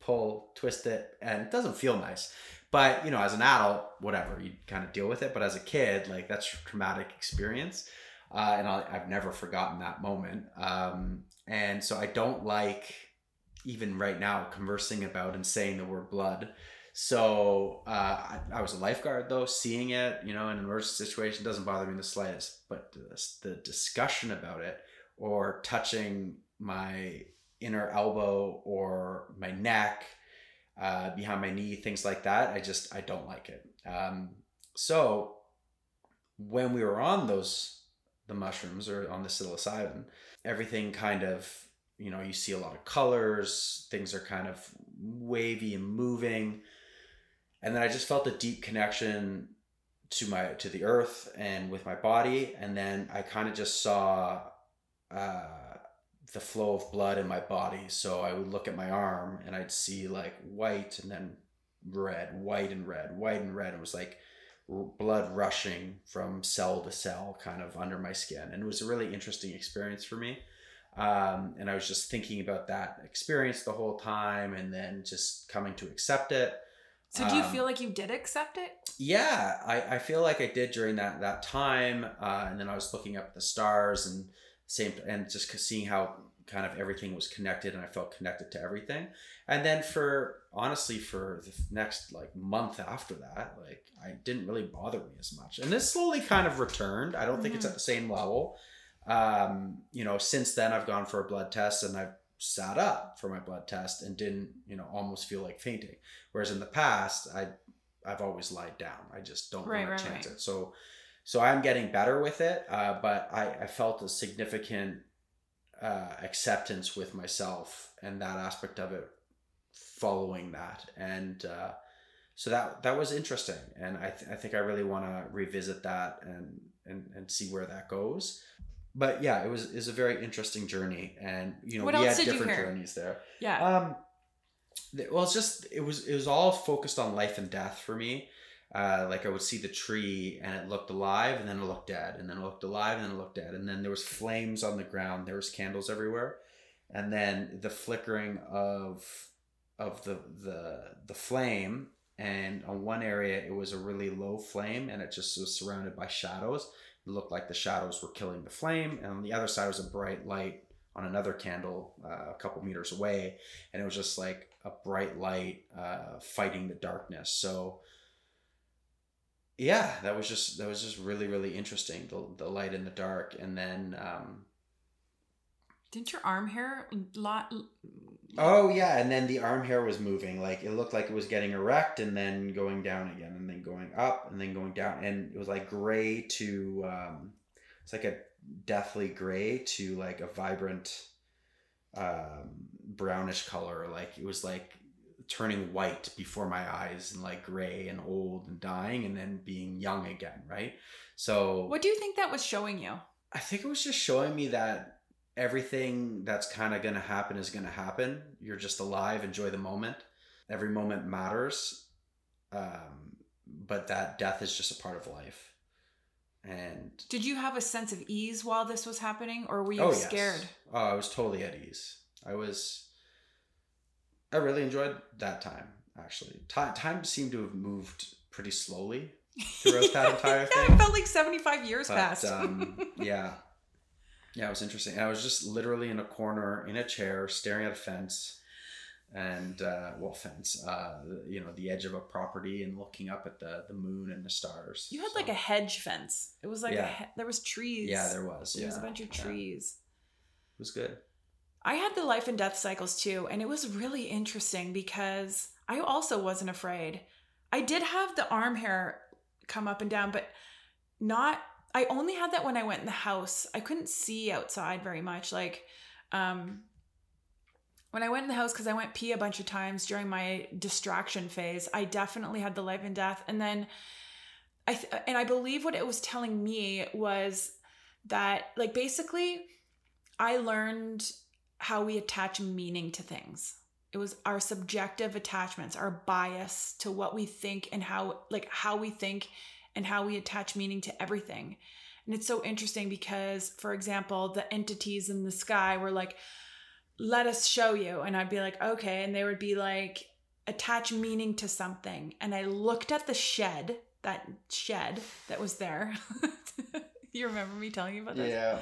pull, twist it, and it doesn't feel nice. But you know, as an adult, whatever, you kind of deal with it. But as a kid, like that's a traumatic experience, uh, and I, I've never forgotten that moment. Um, and so I don't like even right now conversing about and saying the word blood. So uh, I, I was a lifeguard though, seeing it, you know, in an emergency situation doesn't bother me in the slightest. But the, the discussion about it or touching my inner elbow or my neck, uh, behind my knee, things like that, I just I don't like it. Um, so when we were on those the mushrooms or on the psilocybin, everything kind of you know you see a lot of colors, things are kind of wavy and moving, and then I just felt a deep connection to my to the earth and with my body, and then I kind of just saw uh, the flow of blood in my body. So I would look at my arm and I'd see like white and then red, white and red, white and red. It was like blood rushing from cell to cell kind of under my skin. And it was a really interesting experience for me. Um, and I was just thinking about that experience the whole time and then just coming to accept it. So do you Um, feel like you did accept it? Yeah, I, I feel like I did during that that time, uh, and then I was looking up at the stars and same and just seeing how kind of everything was connected, and I felt connected to everything. And then for honestly, for the next like month after that, like I didn't really bother me as much, and this slowly kind of returned. I don't think it's Mhm. at the same level. Um, you know, since then I've gone for a blood test and I've sat up for my blood test and didn't, you know, almost feel like fainting. Whereas in the past, I I've always lied down. I just don't Right, want right, to chance right. it. So so I'm getting better with it, uh, but I, I felt a significant uh, acceptance with myself and that aspect of it following that. And uh, so that that was interesting. And I, th- I think I really want to revisit that and, and, and see where that goes. But yeah, it was is a very interesting journey, and you know What we had different journeys there. Yeah. Um, well, it's just it was it was all focused on life and death for me. Uh, like I would see the tree and it looked alive, and then it looked dead, and then it looked alive, and then it looked dead, and then there was flames on the ground. There was candles everywhere, and then the flickering of of the the the flame. And on one area, it was a really low flame, and it just was surrounded by shadows. It looked like the shadows were killing the flame, and on the other side was a bright light on another candle uh, a couple meters away, and it was just like a bright light uh, fighting the darkness. So yeah, that was just that was just really really interesting. The the light in the dark, and then um, Didn't your arm hair lot? Oh yeah, and then the arm hair was moving. Like it looked like it was getting erect, and then going down again, and then going up, and then going down, and it was like gray to um, it's like a deathly gray to like a vibrant um, brownish color. Like it was like turning white before my eyes and like gray and old and dying and then being young again, right? So What do you think that was showing you? I think it was just showing me that everything that's kind of going to happen is going to happen. You're just alive, enjoy the moment. Every moment matters. Um, but that death is just a part of life. And Did you have a sense of ease while this was happening, or were you oh, yes. scared? Oh, I was totally at ease. I was. I really enjoyed that time. Actually, time time seemed to have moved pretty slowly throughout that entire yeah, thing. it felt like seventy-five years But, passed. um, yeah, yeah, it was interesting. And I was just literally in a corner in a chair, staring at a fence, and uh, well, fence. Uh, you know, the edge of a property and looking up at the the moon and the stars. You had So- like a hedge fence. It was like a Yeah. he- there was trees. yeah, there was. There Yeah, was a bunch of yeah. trees. It was good. I had the life and death cycles too, and it was really interesting because I also wasn't afraid. I did have the arm hair come up and down, but not I only had that when I went in the house. I couldn't see outside very much. Like um when I went in the house because I went pee a bunch of times during my distraction phase, I definitely had the life and death. And then I th- and I believe what it was telling me was that like basically I learned how we attach meaning to things. It was our subjective attachments, our bias to what we think and how like how we think and how we attach meaning to everything. And it's so interesting because for example, the entities in the sky were like let us show you and I'd be like okay and they would be like attach meaning to something and I looked at the shed, that shed that was there. you remember me telling you about this? Yeah.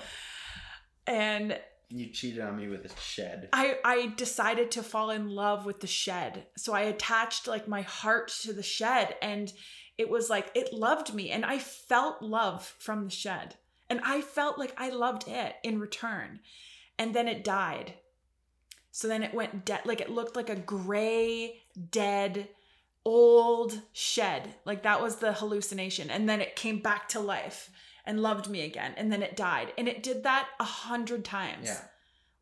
And You cheated on me with a shed. I I decided to fall in love with the shed. So I attached like my heart to the shed and it was like it loved me and I felt love from the shed. And I felt like I loved it in return. And then it died. So then it went dead like it looked like a gray dead old shed. Like that was the hallucination and then it came back to life and loved me again and then it died. And it did that a hundred times. Yeah.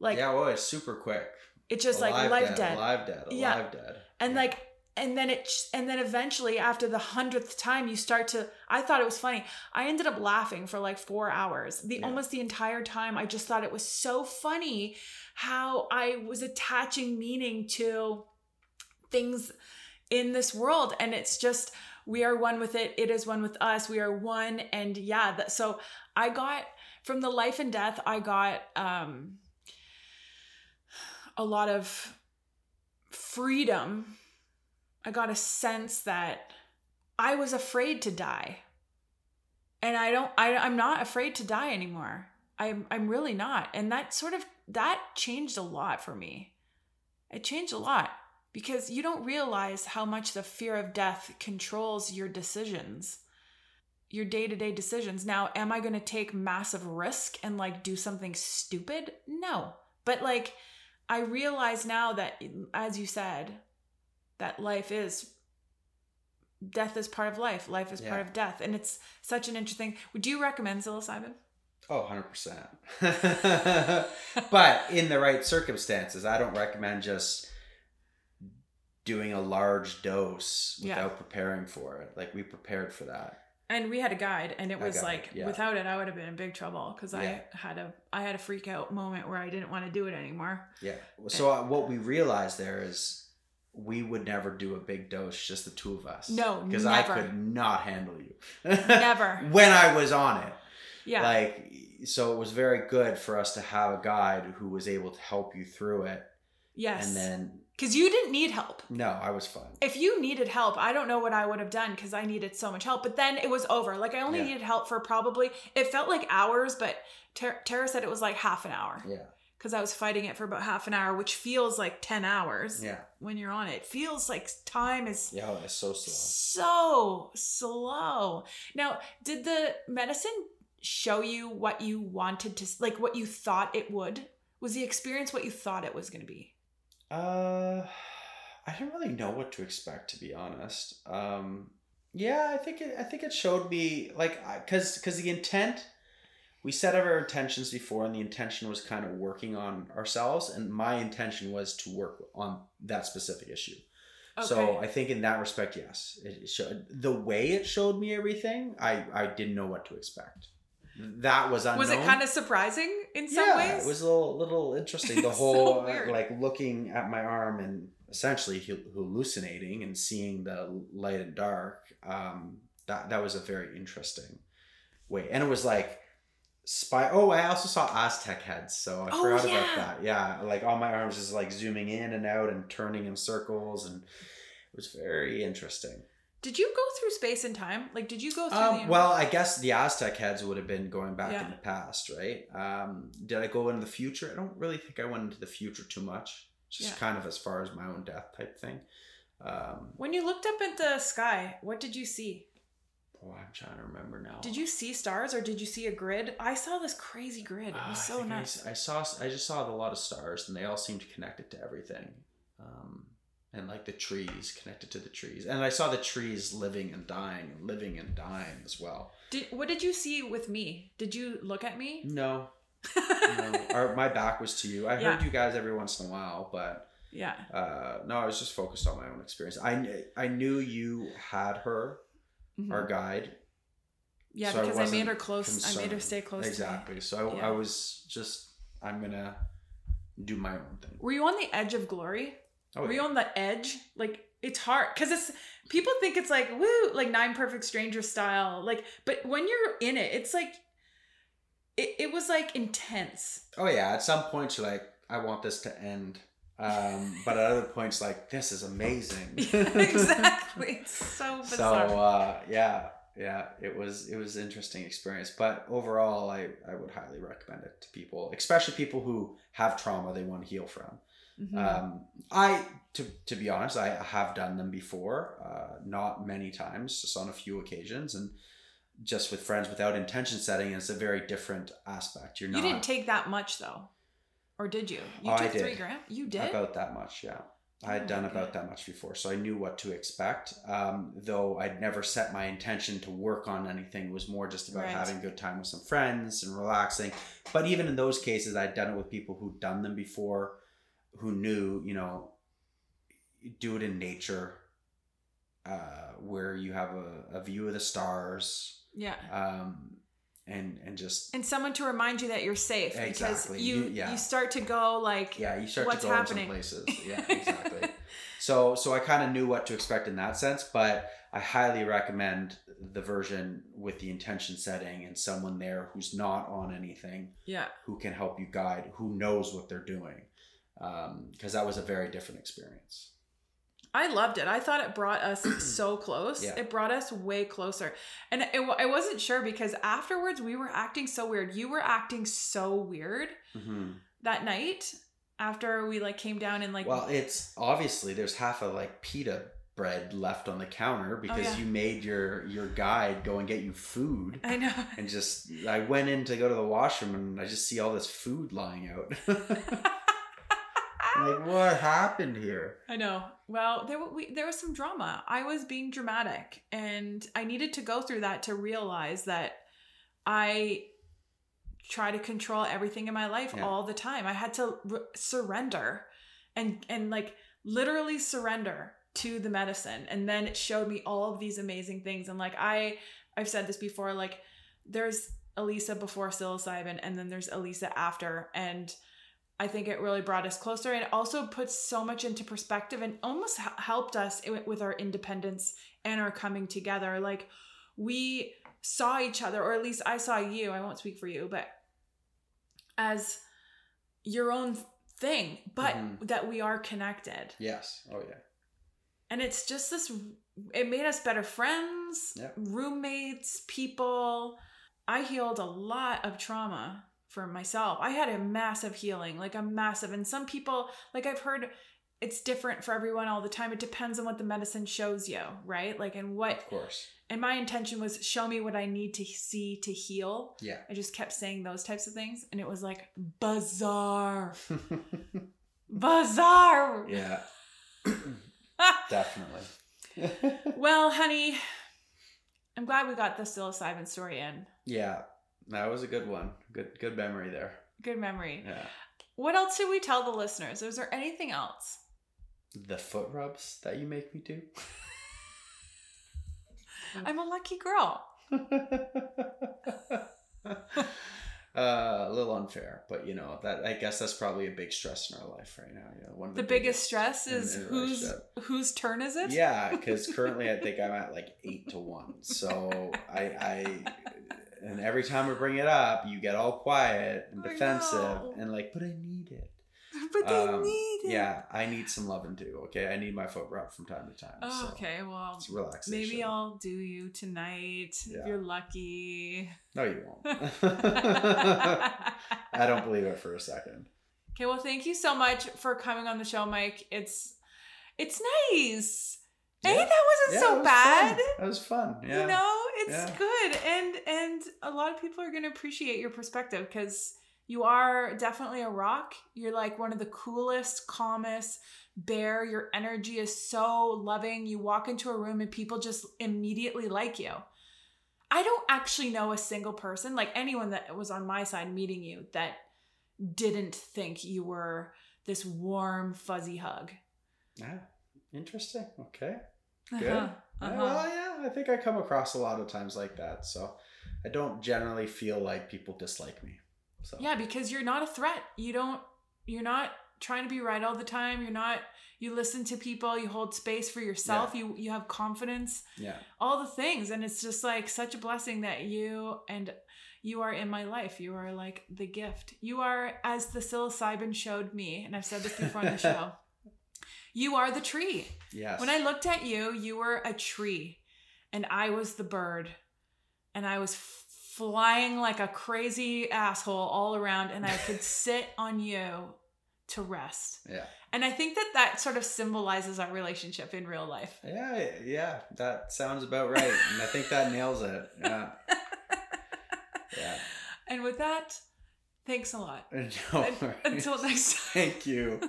Like yeah, well, it's super quick. it's just like Alive life dead, dead. alive dead, alive Yeah. dead. And Yeah. like and then it and then eventually after the hundredth time you start to I thought it was funny. I ended up laughing for like four hours. The Yeah. almost the entire time I just thought it was so funny how I was attaching meaning to things in this world. And it's just we are one with it. It is one with us. We are one. And yeah, that so I got from the life and death, I got um a lot of freedom. I got a sense that I was afraid to die. And I don't I I'm not afraid to die anymore. I'm I'm really not. And that sort of that changed a lot for me. It changed a lot because you don't realize how much the fear of death controls your decisions. Your day-to-day decisions. Now, am I going to take massive risk and like do something stupid? No. But like I realize now that as you said, that life is death is part of life. Life is part of death. And it's such an interesting would you recommend psilocybin? Oh, 100%. but in the right circumstances, I don't recommend just doing a large dose Yeah. without preparing for it. Like we prepared for that. and we had a guide and it was like yeah. without it i would have been in big trouble because Yeah. i had a i had a freak out moment where i didn't want to do it anymore Yeah. So uh, what we realized there is we would never do a big dose, just the two of us. No, because I could not handle you. Never. when I was on it. yeah Like, so it was very good for us to have a guide who was able to help you through it. yes And then, because you didn't need help no, I was fine. if you needed help i don't know what i would have done because i needed so much help but then it was over like i only Yeah. needed help for probably it felt like hours but Ter- tara said it was like half an hour Yeah. Because i was fighting it for about half an hour which feels like 10 hours Yeah. when you're on it it feels like time is Yeah. oh, It's so slow. so slow. Now, did the medicine show you what you wanted to like what you thought it would? Was the experience what you thought it was going to be? Uh, I didn't really know what to expect, to be honest. Um, yeah, I think it, I think it showed me like because because the intent we set up our intentions before, and the intention was kind of working on ourselves, and my intention was to work on that specific issue. So I think in that respect, yes, it showed the way it showed me everything. I I didn't know what to expect. That was unknown. was it kind of surprising in some yeah, ways? it was a little little interesting. The whole so uh, like looking at my arm and essentially hallucinating and seeing the light and dark. Um, that that was a very interesting way, and it was like spy. Oh, I also saw Aztec heads, so I Oh, forgot yeah. about that. Yeah, like all my arms just like zooming in and out and turning in circles, and it was very interesting. Did you go through space and time? Like, did you go through Um, well, I guess the Aztec heads would have been going back Yeah. in the past, right? Um, did I go into the future? I don't really think I went into the future too much. just Yeah. kind of as far as my own death type thing. Um, When you looked up at the sky, what did you see? Oh, I'm trying to remember now. Did you see stars or did you see a grid? I saw this crazy grid. It Ah, was I so I nuts. s- I, saw. I just saw a lot of stars, and they all seemed connected to everything. Um, and like the trees connected to the trees, and I saw the trees living and dying and living and dying as well. Did what did you see with me? Did you look at me? No, no, our, my back was to you. I Yeah. heard you guys every once in a while, but yeah. uh, no, I was just focused on my own experience. I I knew you had her, Mhm. our guide, Yeah, so because I, made her close. I made her stay close exactly. So I, Yeah. I was just I'm gonna do my own thing. Were you on the edge of glory? Oh, Were yeah. you on the edge? Like it's hard because it's people think it's like woo, like Nine Perfect Strangers style. Like, but when you're in it, it's like it, it was like intense. Oh yeah, at some point you're like, I want this to end. Um, but at other points like this is amazing. exactly. It's so so bizarre. uh, yeah, yeah, it was it was an interesting experience. But overall I, I would highly recommend it to people, especially people who have trauma they want to heal from. Mhm. Um, I to to be honest, I have done them before, uh, not many times, just on a few occasions and just with friends without intention setting, it's a very different aspect. You're not. you didn't take that much though, or did you? You Oh, I took three did. grams. You did. About that much, yeah. I had Oh, done about that much before, so I knew what to expect. Um, though I'd never set my intention to work on anything. It was more just about Right. having a good time with some friends and relaxing. But even in those cases, I'd done it with people who'd done them before, who knew, you know, do it in nature, uh, where you have a, a view of the stars, yeah. um, and and just And someone to remind you that you're safe because you You- yeah. you start to go like yeah you start what's to go happening. in some places yeah exactly so so i kind of knew what to expect in that sense but i highly recommend the version with the intention setting and someone there who's not on anything yeah. who can help you guide who knows what they're doing um, because that was a very different experience I loved it. I thought it brought us so close. Yeah. It brought us way closer. And it, I wasn't sure because afterwards we were acting so weird. You were acting so weird hmm that night after we like came down and like well it's obviously there's half a like pita bread left on the counter because Oh, yeah. you made your your guide go and get you food I know. and just I went in to go to the washroom and I just see all this food lying out. Like, what happened here? I know. Well, there we, there was some drama. I was being dramatic, and I needed to go through that to realize that I try to control everything in my life Yeah. all the time. I had to r- surrender, and and like literally surrender to the medicine, and then it showed me all of these amazing things. And like I, I've said this before. Like there's Elisa before psilocybin, and then there's Elisa after, and I think it really brought us closer and also puts so much into perspective and almost helped us with our independence and our coming together. Like we saw each other, or at least I saw you. I won't speak for you, but as your own thing, but Mhm. that we are connected. Yes. Oh yeah. And it's just this, it made us better friends, Yep. roommates, people. I healed a lot of trauma for myself. I had a massive healing, like a massive. And some people, like I've heard, it's different for everyone all the time. It depends on what the medicine shows you, right? Like, and what, Of course. and my intention was show me what I need to see to heal. Yeah. I just kept saying those types of things. And it was like, bizarre, bizarre. yeah. Definitely. Well, honey, I'm glad we got the psilocybin story in. yeah. That was a good one. Good good memory there. Good memory. Yeah. What else should we tell the listeners? Is there anything else? The foot rubs that you make me do. I'm a lucky girl. uh, a little unfair, but you know that I guess that's probably a big stress in our life right now. You know, one of The, biggest stress is whose whose turn is it? Yeah, because currently I think I'm at like eight to one. So I, I, and every time we bring it up, you get all quiet and defensive and like, but I need it. But they Um, need it. Yeah, I need some loving too. Okay, I need my foot rub from time to time. Oh, so okay, well, It's relaxation. maybe I'll do you tonight Yeah. if you're lucky. No, you won't. I don't believe it for a second. Okay, well, thank you so much for coming on the show, Mike. It's it's nice. Hey, Yeah. that wasn't Yeah, so was bad. fun. That was fun. Yeah. You know, it's good, and and a lot of people are going to appreciate your perspective because you are definitely a rock. You're like one of the coolest, calmest. Bear, your energy is so loving. You walk into a room and people just immediately like you. I don't actually know a single person, like anyone that was on my side meeting you, that didn't think you were this warm, fuzzy hug. Yeah. Interesting. Okay. Uh-huh, Good. Uh-huh. well, yeah, I think I come across a lot of times like that. So I don't generally feel like people dislike me. So Yeah, because you're not a threat. You don't you're not trying to be right all the time. You're not you listen to people, you hold space for yourself, you you have confidence, yeah. all the things. And it's just like such a blessing that you and you are in my life. You are like the gift. You are as the psilocybin showed me, and I've said this before on the show. You are the tree. Yes. When I looked at you, you were a tree, and I was the bird, and I was flying like a crazy asshole all around, and I could sit on you to rest. Yeah. And I think that that sort of symbolizes our relationship in real life. Yeah, yeah, that sounds about right. and I think that nails it. Yeah. Yeah. And with that, thanks a lot. No. Until next time. Thank you.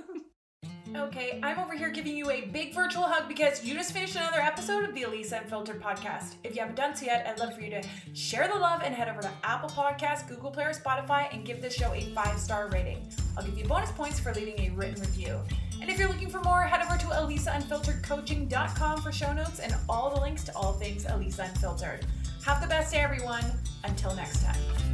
Okay, I'm over here giving you a big virtual hug because you just finished another episode of the Elisa Unfiltered podcast. If you haven't done so yet, I'd love for you to share the love and head over to Apple Podcasts, Google Play, or Spotify and give this show a five star rating. I'll give you bonus points for leaving a written review. And if you're looking for more, head over to ElisaUnfilteredCoaching.com for show notes and all the links to all things Elisa Unfiltered. Have the best day, everyone. Until next time.